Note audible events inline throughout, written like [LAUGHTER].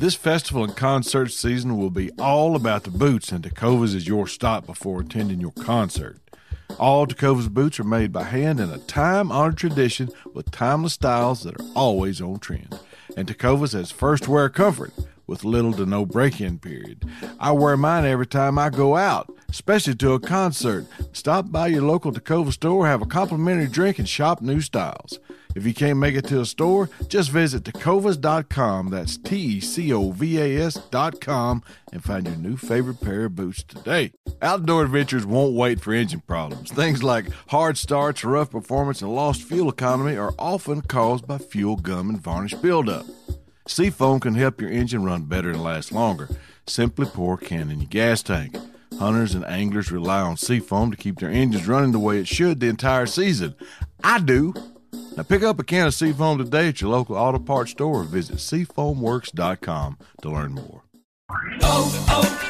This festival and concert season will be all about the boots, and Tecovas is your stop before attending your concert. All Tecovas boots are made by hand in a time honored tradition with timeless styles that are always on trend. And Tecovas has first wear comfort with little to no break in period. I wear mine every time I go out, especially to a concert. Stop by your local Tecova store, have a complimentary drink, and shop new styles. If you can't make it to a store, just visit tecovas.com. That's T C O V A S.com and find your new favorite pair of boots today. Outdoor adventures won't wait for engine problems. Things like hard starts, rough performance, and lost fuel economy are often caused by fuel gum and varnish buildup. Seafoam can help your engine run better and last longer. Simply pour can in your gas tank. Hunters and anglers rely on Seafoam to keep their engines running the way it should the entire season. I do. Now pick up a can of Seafoam today at your local auto parts store or visit seafoamworks.com to learn more. Oh, oh.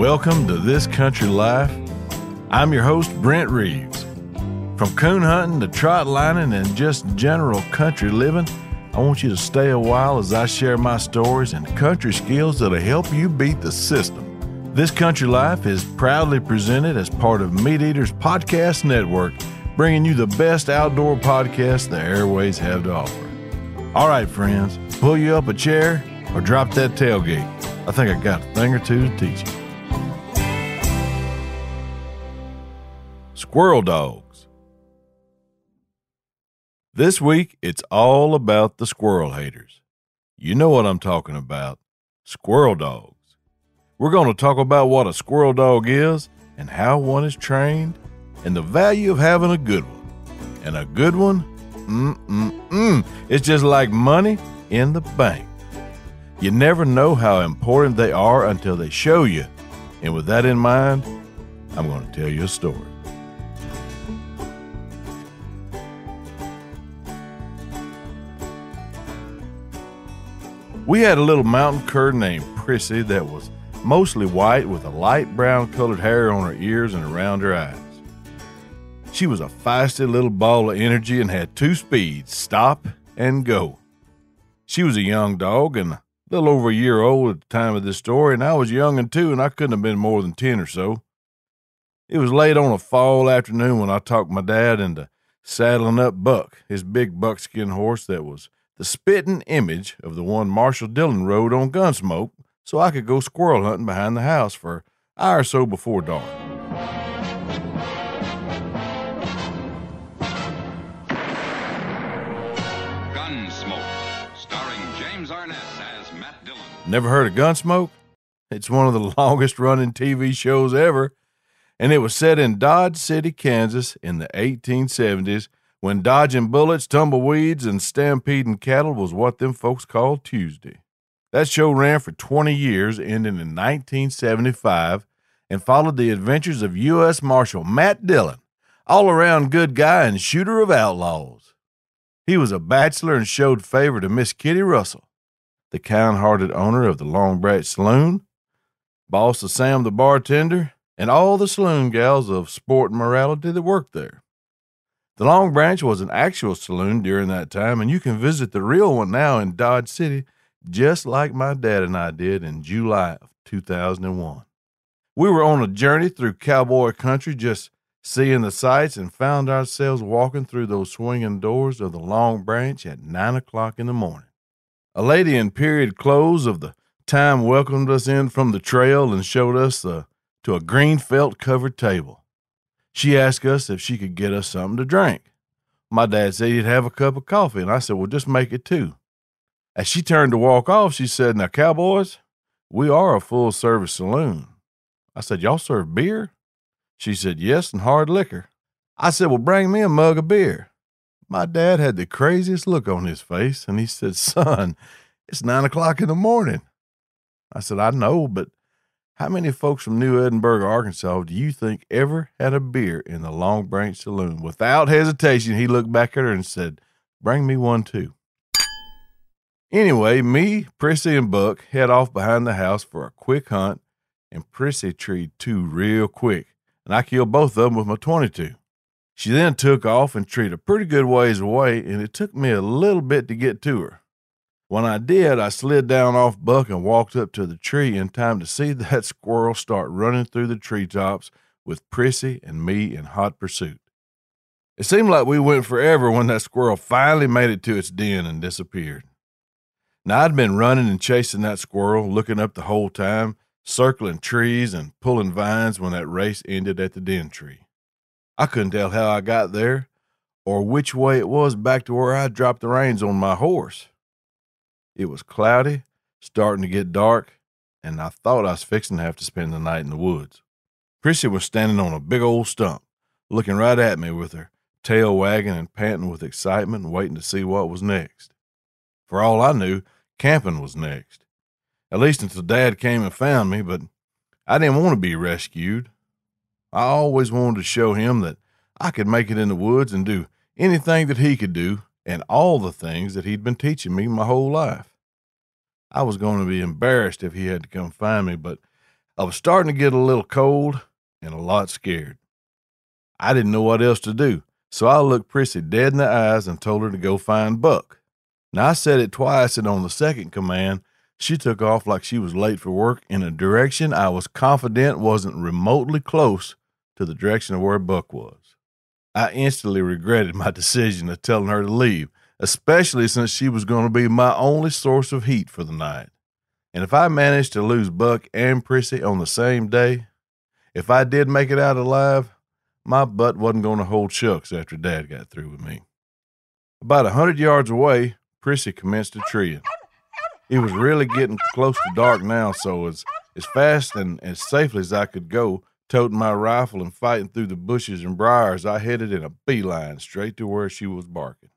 Welcome to This Country Life. I'm your host, Brent Reeves. From coon hunting to trot lining and just general country living, I want you to stay a while as I share my stories and country skills that'll help you beat the system. This Country Life is proudly presented as part of MeatEater's Podcast Network, bringing you the best outdoor podcast the airways have to offer. All right, friends, pull you up a chair or drop that tailgate. I think I got a thing or two to teach you. Squirrel dogs. This week, it's all about the squirrel haters. You know what I'm talking about squirrel dogs. We're going to talk about what a squirrel dog is and how one is trained and the value of having a good one. And a good one, mm-mm-mm, it's just like money in the bank. You never know how important they are until they show you. And with that in mind, I'm going to tell you a story. We had a little mountain cur named Prissy that was mostly white with a light brown colored hair on her ears and around her eyes. She was a feisty little ball of energy and had two speeds stop and go. She was a young dog and a little over a year old at the time of this story, and I was young and too, and I couldn't have been more than 10 or so. It was late on a fall afternoon when I talked my dad into saddling up Buck, his big buckskin horse that was the spitting image of the one Marshall Dillon rode on Gunsmoke, so I could go squirrel hunting behind the house for an hour or so before dark. Gunsmoke, starring James Arness as Matt Dillon. Never heard of Gunsmoke? It's one of the [LAUGHS] longest running TV shows ever, and it was set in Dodge City, Kansas in the 1870s when dodging bullets, tumbleweeds, and stampeding cattle was what them folks called Tuesday. That show ran for 20 years, ending in 1975, and followed the adventures of U.S. Marshal Matt Dillon, all around good guy and shooter of outlaws. He was a bachelor and showed favor to Miss Kitty Russell, the kind hearted owner of the Long Branch Saloon, boss of Sam the bartender, and all the saloon gals of sport and morality that worked there. The Long Branch was an actual saloon during that time, and you can visit the real one now in Dodge City, just like my dad and I did in July of 2001. We were on a journey through cowboy country, just seeing the sights, and found ourselves walking through those swinging doors of the Long Branch at nine o'clock in the morning. A lady in period clothes of the time welcomed us in from the trail and showed us uh, to a green felt covered table. She asked us if she could get us something to drink. My dad said he'd have a cup of coffee, and I said, Well, just make it two. As she turned to walk off, she said, Now, cowboys, we are a full service saloon. I said, Y'all serve beer? She said, Yes, and hard liquor. I said, Well, bring me a mug of beer. my dad had the craziest look on his face and he said, Son, it's nine o'clock in the morning. I said, I know, but how many folks from New Edinburg, Arkansas, do you think ever had a beer in the Long Branch Saloon? Without hesitation, he looked back at her and said, Bring me one too. Anyway, me, Prissy, and Buck head off behind the house for a quick hunt, and Prissy treed two real quick, and I killed both of them with my 22. She then took off and treed a pretty good ways away, and it took me a little bit to get to her. When I did, I slid down off Buck and walked up to the tree in time to see [LAUGHS] that squirrel start running through the treetops with Prissy and me in hot pursuit. It seemed like we went forever when that squirrel finally made it to its den and disappeared. Now, I'd been running and chasing that squirrel, looking up the whole time, circling trees and pulling vines when that race ended at the den tree. I couldn't tell how I got there or which way it was back to where I dropped the reins on my horse. It was cloudy, starting to get dark, and I thought I was fixing to have to spend the night in the woods. Prissy was standing on a big old stump, looking right at me with her tail wagging and panting with excitement, waiting to see what was next. For all I knew, camping was next. At least until Dad came and found me, but I didn't want to be rescued. I always wanted to show him that I could make it in the woods and do anything that he could do and all the things that he'd been teaching me my whole life. I was going to be embarrassed if he had to come find me, but I was starting to get a little cold and a lot scared. I didn't know what else to do, so I looked Prissy dead in the eyes and told her to go find Buck. Now, I said it twice, and on the second command, she took off like she was late for work in a direction I was confident wasn't remotely close to the direction of where Buck was. I instantly regretted my [LAUGHS] decision of telling her to leave, especially since she was going to be my only source of heat for the night. And if I managed to lose Buck and Prissy on the same day, if I did make it out alive, my butt wasn't going to hold chucks after Dad got through with me. About a hundred yards away, Prissy commenced a treeing. It was really getting close to dark now, so as, as fast and as safely as I could go, toting my rifle and fighting through the bushes and briars, I headed in a beeline straight to where she was barking.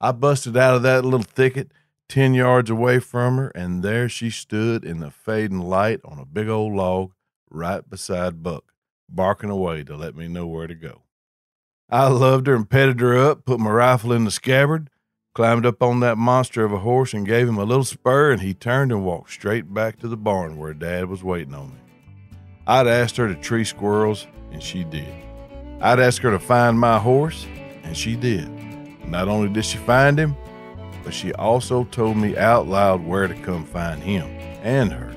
I busted out of that little thicket ten yards away from her, and there she stood in the fading light on a big old log right beside Buck, barking away to let me know where to go. I loved her and petted her up, put my rifle in the scabbard, climbed up on that monster of a horse and gave him a little spur, and he turned and walked straight back to the barn where Dad was waiting on me. I'd asked her to tree squirrels, and she did. I'd asked her to find my horse, and she did. Not only did she find him, but she also told me out loud where to come find him and her.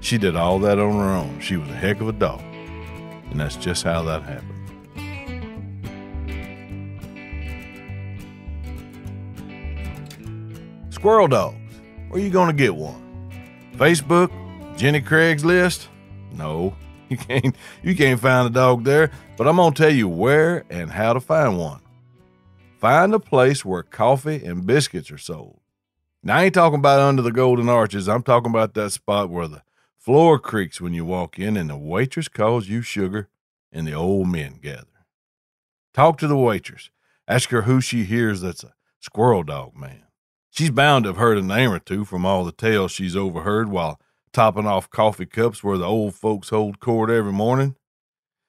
She did all that on her own. She was a heck of a dog. And that's just how that happened. Squirrel dogs. Where you to get one? Facebook? Jenny Craig's list? No, [LAUGHS] you can't. You can't find a dog there. But I'm gonna tell you where and how to find one. Find a place where coffee and biscuits are sold. Now I ain't talking about under the golden arches. I'm talking about that spot where the floor creaks when you walk in, and the waitress calls you sugar, and the old men gather. Talk to the waitress. Ask her who she hears that's a squirrel dog man. She's bound to have heard a name or two from all the tales she's overheard while topping off coffee cups where the old folks hold court every morning.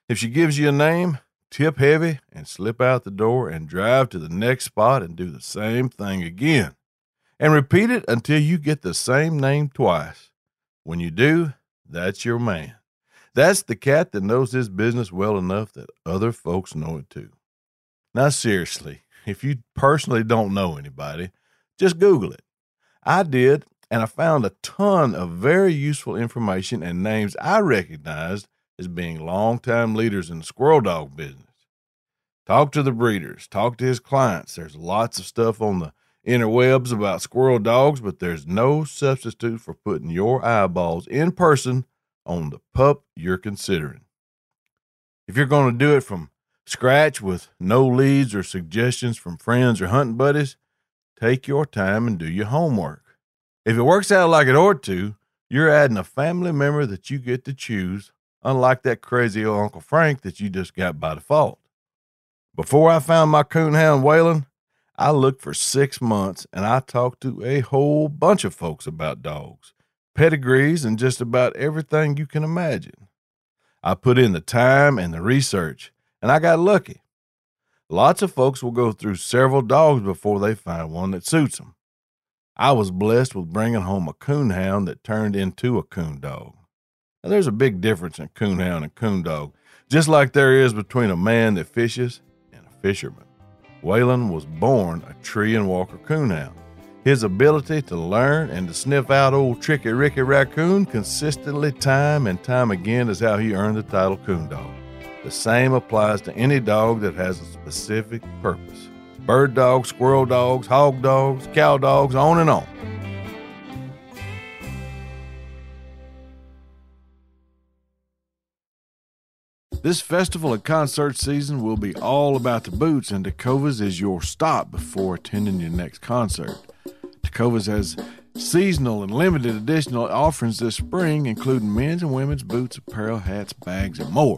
If she gives you a name, tip heavy and slip out the door and drive to the next spot and do the same thing again. And repeat it until you get the same name twice. When you do, that's your man. That's the cat that knows his business well enough that other folks know it too. Now, seriously, if you personally don't know anybody, just Google it. I did, and I found a ton of very useful information and names I recognized as being longtime leaders in the squirrel dog business. Talk to the breeders, talk to his clients. There's lots of stuff on the interwebs about squirrel dogs, but there's no substitute for putting your eyeballs in person on the pup you're considering. If you're going to do it from scratch with no leads or suggestions from friends or hunting buddies, take your time and do your homework. If it works out like it ought to, you're adding a family member that you get to choose, unlike that crazy old Uncle Frank that you just got by default. Before I found my coonhound Waylon, I looked for six months and I talked to a whole bunch of folks about dogs, pedigrees, and just about everything you can imagine. I put in the time and the research, and I got lucky. Lots of folks will go through several dogs before they find one that suits them. I was blessed with bringing home a coonhound that turned into a coon dog. Now, there's a big difference in coonhound and coon dog, just like there is between a man that fishes and a fisherman. Waylon was born a Treeing Walker coonhound. His ability to learn and to sniff out old Tricky Ricky Raccoon consistently, time and time again, is how he earned the title coon dog. The same applies to any dog that has a specific purpose bird dogs, squirrel dogs, hog dogs, cow dogs, on and on. This festival and concert season will be all about the boots, and Tecovas is your stop before attending your next concert. Tecovas has seasonal and limited edition offerings this spring, including men's and women's boots, apparel, hats, bags, and more.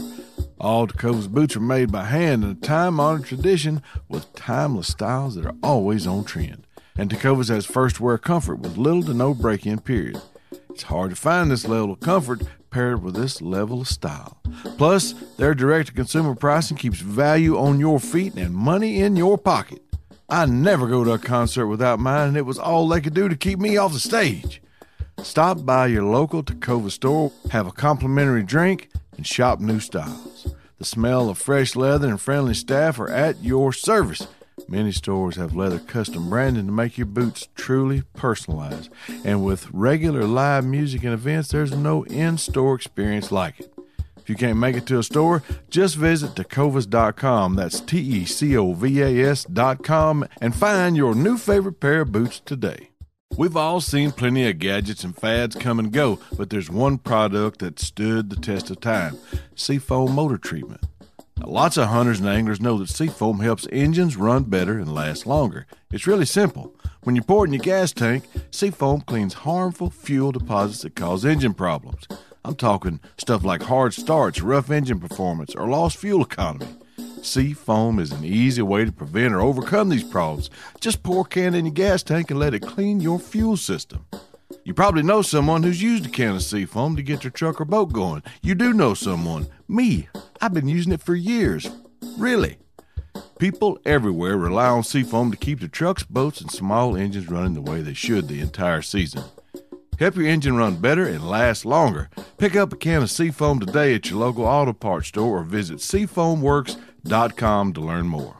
All Tecovas boots are made by hand in a time honored tradition with timeless styles that are always on trend. And Tecovas has first wear comfort with little to no break in period. It's hard to find this level of comfort paired with this level of style. Plus, their direct to consumer pricing keeps value on your feet and money in your pocket. I never go to a concert without mine, and it was all they could do to keep me off the stage. Stop by your local Tacova store, have a complimentary drink, and shop new styles. The smell of fresh leather and friendly staff are at your service. Many stores have leather custom branding to make your boots truly personalized. And with regular live music and events, there's no in store experience like it. If you can't make it to a store, just visit tecovas.com. That's T E C O V A S.com and find your new favorite pair of boots today. We've all seen plenty of gadgets and fads come and go, but there's one product that stood the test of time Seafoam Motor Treatment. Lots of hunters and anglers know that Seafoam helps engines run better and last longer. It's really simple. When you pour it in your gas tank, Seafoam cleans harmful fuel deposits that cause engine problems. I'm talking stuff like hard starts, rough engine performance, or lost fuel economy. Seafoam is an easy way to prevent or overcome these problems. Just pour can in your gas tank and let it clean your fuel system. You probably know someone who's used a can of Seafoam to get their truck or boat going. You do know someone. Me. I've been using it for years. Really. People everywhere rely on Seafoam to keep their trucks, boats, and small engines running the way they should the entire season. Help your engine run better and last longer. Pick up a can of Seafoam today at your local auto parts store or visit seafoamworks.com to learn more.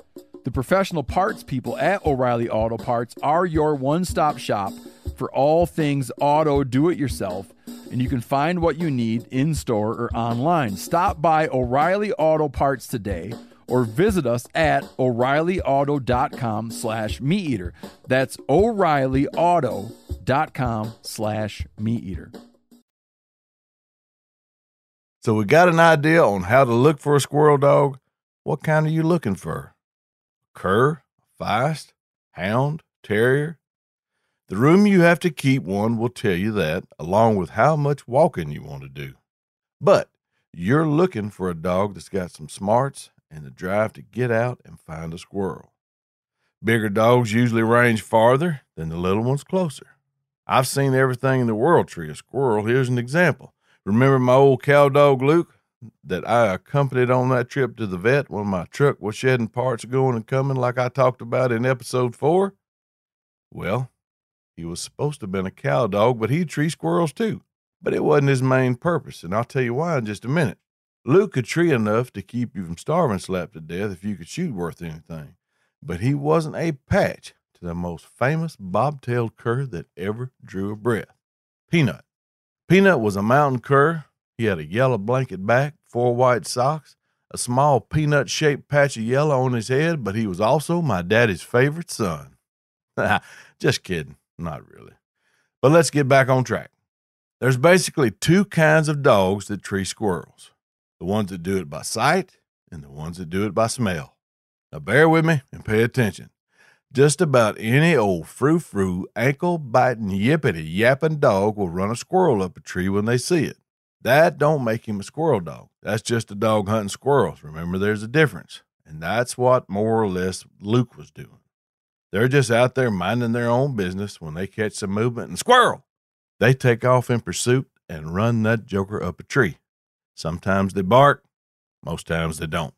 The professional parts people at O'Reilly Auto Parts are your one stop shop for all things auto do it yourself, and you can find what you need in store or online. Stop by O'Reilly Auto Parts today or visit us at o'reillyauto.com slash meat eater. That's o'reillyauto.com slash meat eater. So we got an idea on how to look for a squirrel dog. What kind are you looking for? Cur, Feist, Hound, Terrier? The room you have to keep one will tell you that, along with how much walking you want to do. But you're looking for a dog that's got some smarts and the drive to get out and find a squirrel. Bigger dogs usually range farther than the little ones closer. I've seen everything in the world tree a squirrel. Here's an example. Remember my old cow dog Luke that I accompanied on that trip to the vet when my truck was shedding parts going and coming like I talked about in episode four? Well, he was supposed to have been a cow dog, but he'd tree squirrels too. But it wasn't his main purpose, and I'll tell you why in just a minute. Luke could tree enough to keep you from starving slap to death if you could shoot worth anything. but he wasn't a patch to the most famous bobtailed cur that ever drew a breath Peanut. Peanut was a mountain cur. He had a yellow blanket back, four white socks, a small peanut shaped patch of yellow on his head, but he was also my daddy's favorite son. [LAUGHS] Just kidding. Not really. But let's get back on track. There's basically two kinds of dogs that tree squirrels the ones that do it by sight and the ones that do it by smell. Now, bear with me and pay attention. Just about any old frou frou, ankle biting, yippity yapping dog will run a squirrel up a tree when they see it. That don't make him a squirrel dog. That's just a dog hunting squirrels. Remember, there's a difference. And that's what more or less Luke was doing. They're just out there minding their own business when they catch some movement and squirrel. They take off in pursuit and run that joker up a tree. Sometimes they bark, most times they don't.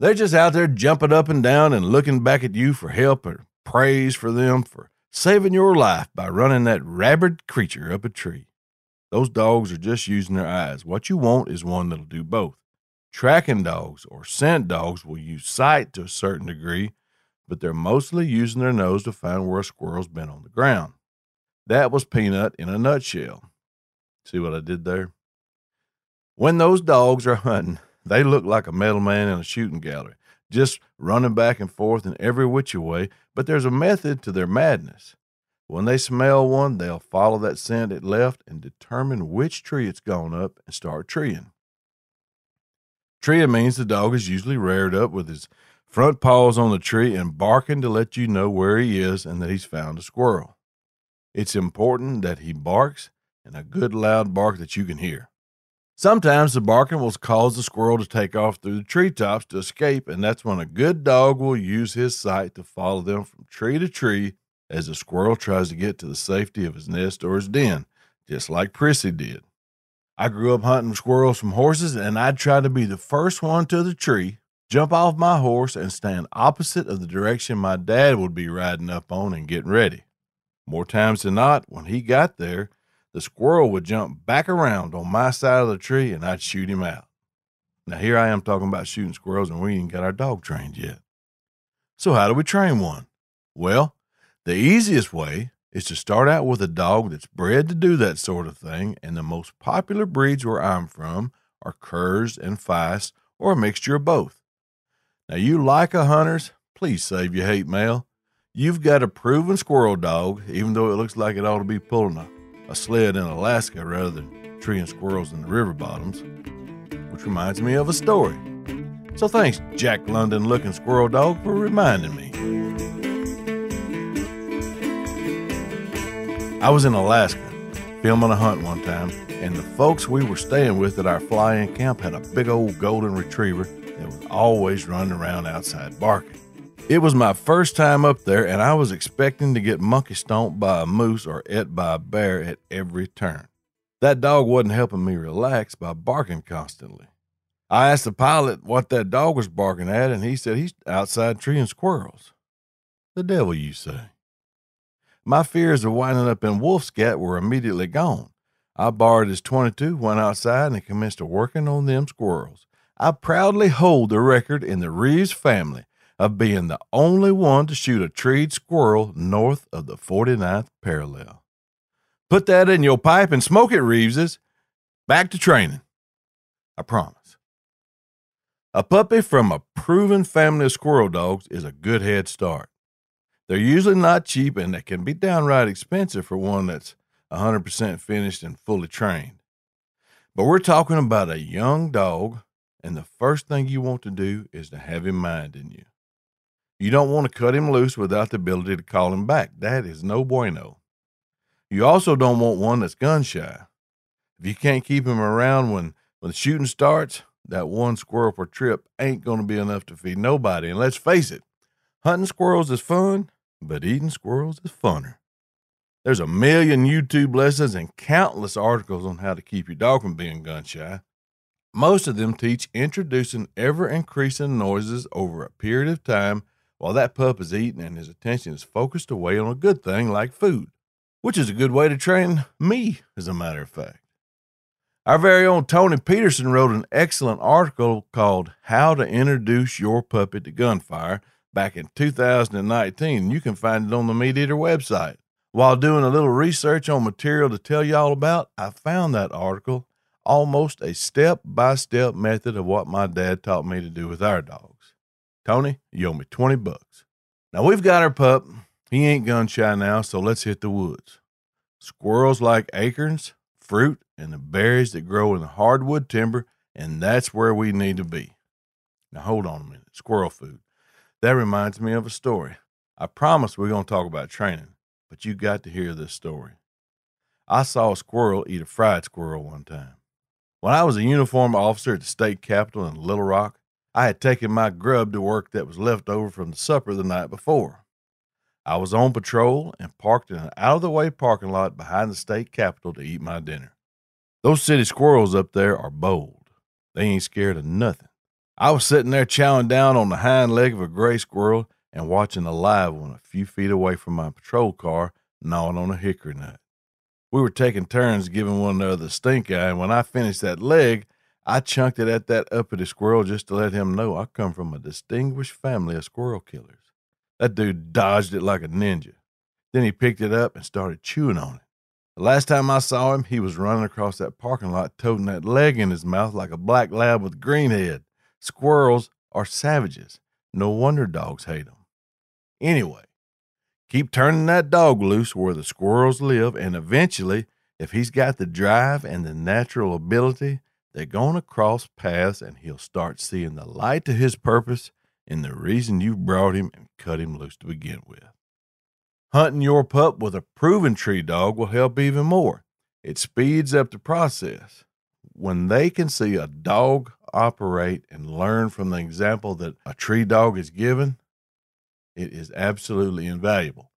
They're just out there jumping up and down and looking back at you for help or praise for them for saving your life by running that rabid creature up a tree. Those dogs are just using their eyes. What you want is one that'll do both. Tracking dogs or scent dogs will use sight to a certain degree, but they're mostly using their nose to find where a squirrel's been on the ground. That was Peanut in a nutshell. See what I did there? When those dogs are hunting, they look like a metal man in a shooting gallery, just running back and forth in every which way, but there's a method to their madness. When they smell one, they'll follow that scent it left and determine which tree it's gone up and start treeing. Treeing means the dog is usually reared up with his front paws on the tree and barking to let you know where he is and that he's found a squirrel. It's important that he barks and a good loud bark that you can hear. Sometimes the barking will cause the squirrel to take off through the treetops to escape, and that's when a good dog will use his sight to follow them from tree to tree as a squirrel tries to get to the safety of his nest or his den, just like Prissy did. I grew up hunting squirrels from horses, and I'd try to be the first one to the tree, jump off my horse, and stand opposite of the direction my dad would be riding up on and getting ready. More times than not, when he got there, the squirrel would jump back around on my side of the tree and I'd shoot him out. Now, here I am talking about shooting squirrels, and we ain't got our dog trained yet. So, how do we train one? Well, the easiest way is to start out with a dog that's bred to do that sort of thing, and the most popular breeds where I'm from are curs and feists, or a mixture of both. Now, you Laika hunters, please save your hate mail. You've got a proven squirrel dog, even though it looks like it ought to be pulling a a sled in Alaska rather than treeing squirrels in the river bottoms, which reminds me of a story. So thanks, Jack London looking squirrel dog, for reminding me. I was in Alaska filming a hunt one time, and the folks we were staying with at our fly in camp had a big old golden retriever that was always running around outside barking. It was my first time up there, and I was expecting to get monkey stomped by a moose or et by a bear at every turn. That dog wasn't helping me relax by barking constantly. I asked the pilot what that dog was barking at, and he said he's outside treeing squirrels. The devil, you say? My fears of winding up in wolf scat were immediately gone. I borrowed his 22, went outside, and commenced working on them squirrels. I proudly hold the record in the Reeves family of being the only one to shoot a treed squirrel north of the 49th parallel. Put that in your pipe and smoke it, Reeveses. Back to training. I promise. A puppy from a proven family of squirrel dogs is a good head start. They're usually not cheap and they can be downright expensive for one that's 100% finished and fully trained. But we're talking about a young dog, and the first thing you want to do is to have him minding you. You don't want to cut him loose without the ability to call him back. That is no bueno. You also don't want one that's gun shy. If you can't keep him around when, when the shooting starts, that one squirrel per trip ain't going to be enough to feed nobody. And let's face it, hunting squirrels is fun, but eating squirrels is funner. There's a million YouTube lessons and countless articles on how to keep your dog from being gun shy. Most of them teach introducing ever increasing noises over a period of time while that pup is eating and his attention is focused away on a good thing like food, which is a good way to train me, as a matter of fact. Our very own Tony Peterson wrote an excellent article called How to Introduce Your Puppy to Gunfire back in 2019. You can find it on the MeatEater website. While doing a little research on material to tell y'all about, I found that article almost a step by step method of what my dad taught me to do with our dogs. Tony, you owe me 20 bucks. Now we've got our pup. He ain't gun shy now, so let's hit the woods. Squirrels like acorns, fruit, and the berries that grow in the hardwood timber, and that's where we need to be. Now hold on a minute. Squirrel food. That reminds me of a story. I promise we're going to talk about training, but you got to hear this story. I saw a squirrel eat a fried squirrel one time. When I was a uniformed officer at the state capitol in Little Rock, I had taken my grub to work that was left over from the supper the night before. I was on patrol and parked in an out of the way parking lot behind the state capitol to eat my dinner. Those city squirrels up there are bold. They ain't scared of nothing. I was sitting there chowing down on the hind leg of a gray squirrel and watching a live one a few feet away from my patrol car gnawing on a hickory nut. We were taking turns giving one another the stink eye, and when I finished that leg, I chunked it at that uppity squirrel just to let him know I come from a distinguished family of squirrel killers. That dude dodged it like a ninja. Then he picked it up and started chewing on it. The last time I saw him, he was running across that parking lot toting that leg in his mouth like a black lab with green head. Squirrels are savages. No wonder dogs hate them. Anyway, keep turning that dog loose where the squirrels live, and eventually, if he's got the drive and the natural ability, they're going to cross paths and he'll start seeing the light to his purpose and the reason you brought him and cut him loose to begin with. Hunting your pup with a proven tree dog will help even more. It speeds up the process. When they can see a dog operate and learn from the example that a tree dog is given, it is absolutely invaluable.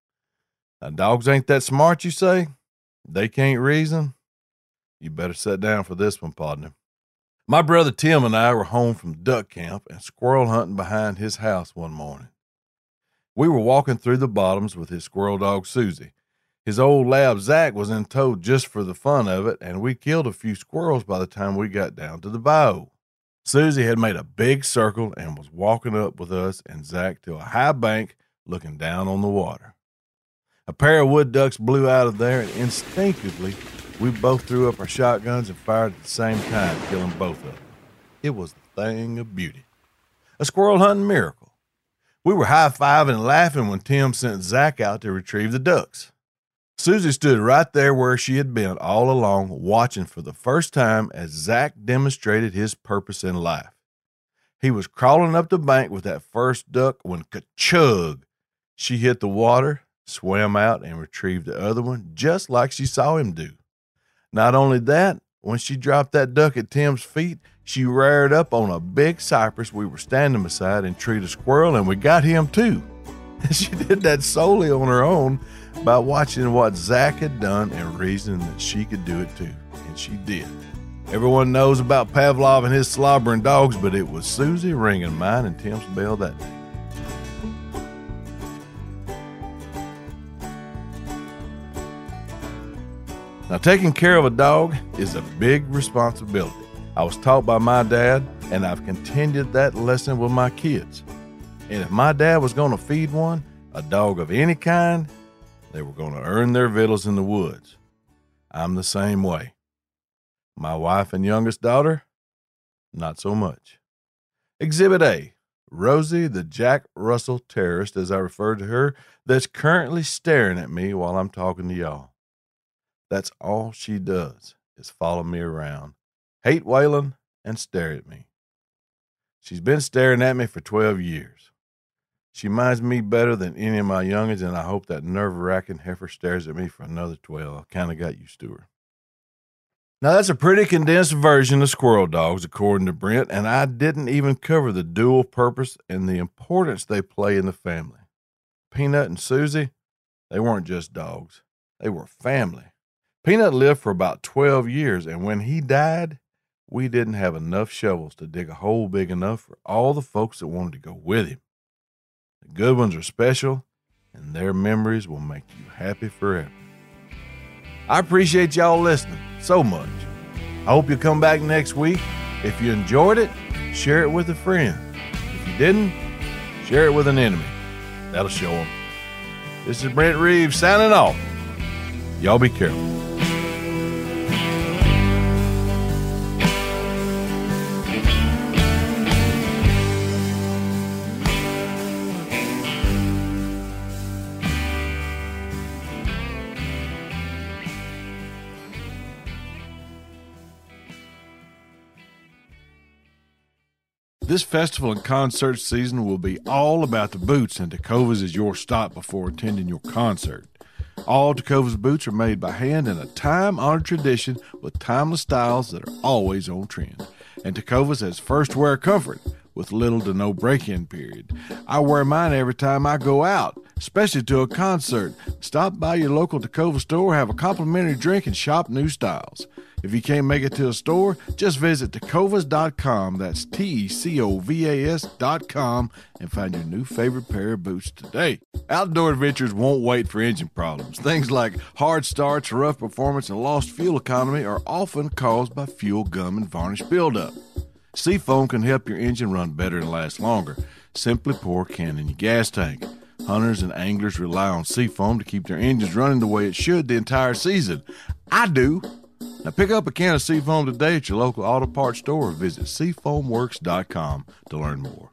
Now, dogs ain't that smart, you say? They can't reason? You better sit down for this one, partner. My brother Tim and I were home from duck camp and squirrel hunting behind his house one morning. We were walking through the bottoms with his squirrel dog Susie. His old lab Zach was in tow just for the fun of it, and we killed a few squirrels by the time we got down to the bayou. Susie had made a big circle and was walking up with us and Zach to a high bank looking down on the water. A pair of wood ducks blew out of there, and instinctively, we both threw up our shotguns and fired at the same time, killing both of them. It was a thing of beauty. A squirrel hunting miracle. We were high fiving and laughing when Tim sent Zach out to retrieve the ducks. Susie stood right there where she had been all along, watching for the first time as Zach demonstrated his purpose in life. He was crawling up the bank with that first duck when ka-chug, she hit the water, swam out, and retrieved the other one just like she saw him do. Not only that, when she dropped that duck at Tim's feet, she reared up on a big cypress we were standing beside and treated a squirrel, and we got him too. [LAUGHS] she did that solely on her own by watching what Zach had done and reasoning that she could do it too. And she did. Everyone knows about Pavlov and his slobbering dogs, but it was Susie ringing mine and Tim's bell that day. Now, taking care of a dog is a big responsibility. I was taught by my dad, and I've continued that lesson with my kids. And if my dad was going to feed one, a dog of any kind, they were going to earn their victuals in the woods. I'm the same way. My wife and youngest daughter, not so much. Exhibit A Rosie, the Jack Russell terrorist, as I refer to her, that's currently staring at me while I'm talking to y'all. That's all she does is follow me around, hate Waylon, and stare at me. She's been staring at me for 12 years. She minds me better than any of my youngins, and I hope that nerve wracking heifer stares at me for another 12. I kind of got used to her. Now, that's a pretty condensed version of squirrel dogs, according to Brent, and I didn't even cover the dual purpose and the importance they play in the family. Peanut and Susie, they weren't just dogs, they were family. Peanut lived for about 12 years, and when he died, we didn't have enough shovels to dig a hole big enough for all the folks that wanted to go with him. The good ones are special, and their memories will make you happy forever. I appreciate y'all listening so much. I hope you'll come back next week. If you enjoyed it, share it with a friend. If you didn't, Share it with an enemy. That'll show them. This is Brent Reeves signing off. Y'all be careful. This festival and concert season will be all about the boots, and Tecovas is your stop before attending your concert. All Tecovas boots are made by hand in a time honored tradition with timeless styles that are always on trend. And Tecovas has first wear comfort with little to no break in period. I wear mine every time I go out, especially to a concert. Stop by your local Tacova store, have a complimentary drink, and shop new styles. If you can't make it to a store, just visit tecovas.com. That's T E C O V A S.com and find your new favorite pair of boots today. Outdoor adventures won't wait for engine problems. Things like hard starts, rough performance, and lost fuel economy are often caused by fuel gum and varnish buildup. Seafoam can help your engine run better and last longer. Simply pour can in your gas tank. Hunters and anglers rely on Seafoam to keep their engines running the way it should the entire season. I do. Now pick up a can of Seafoam today at your local auto parts store or visit seafoamworks.com to learn more.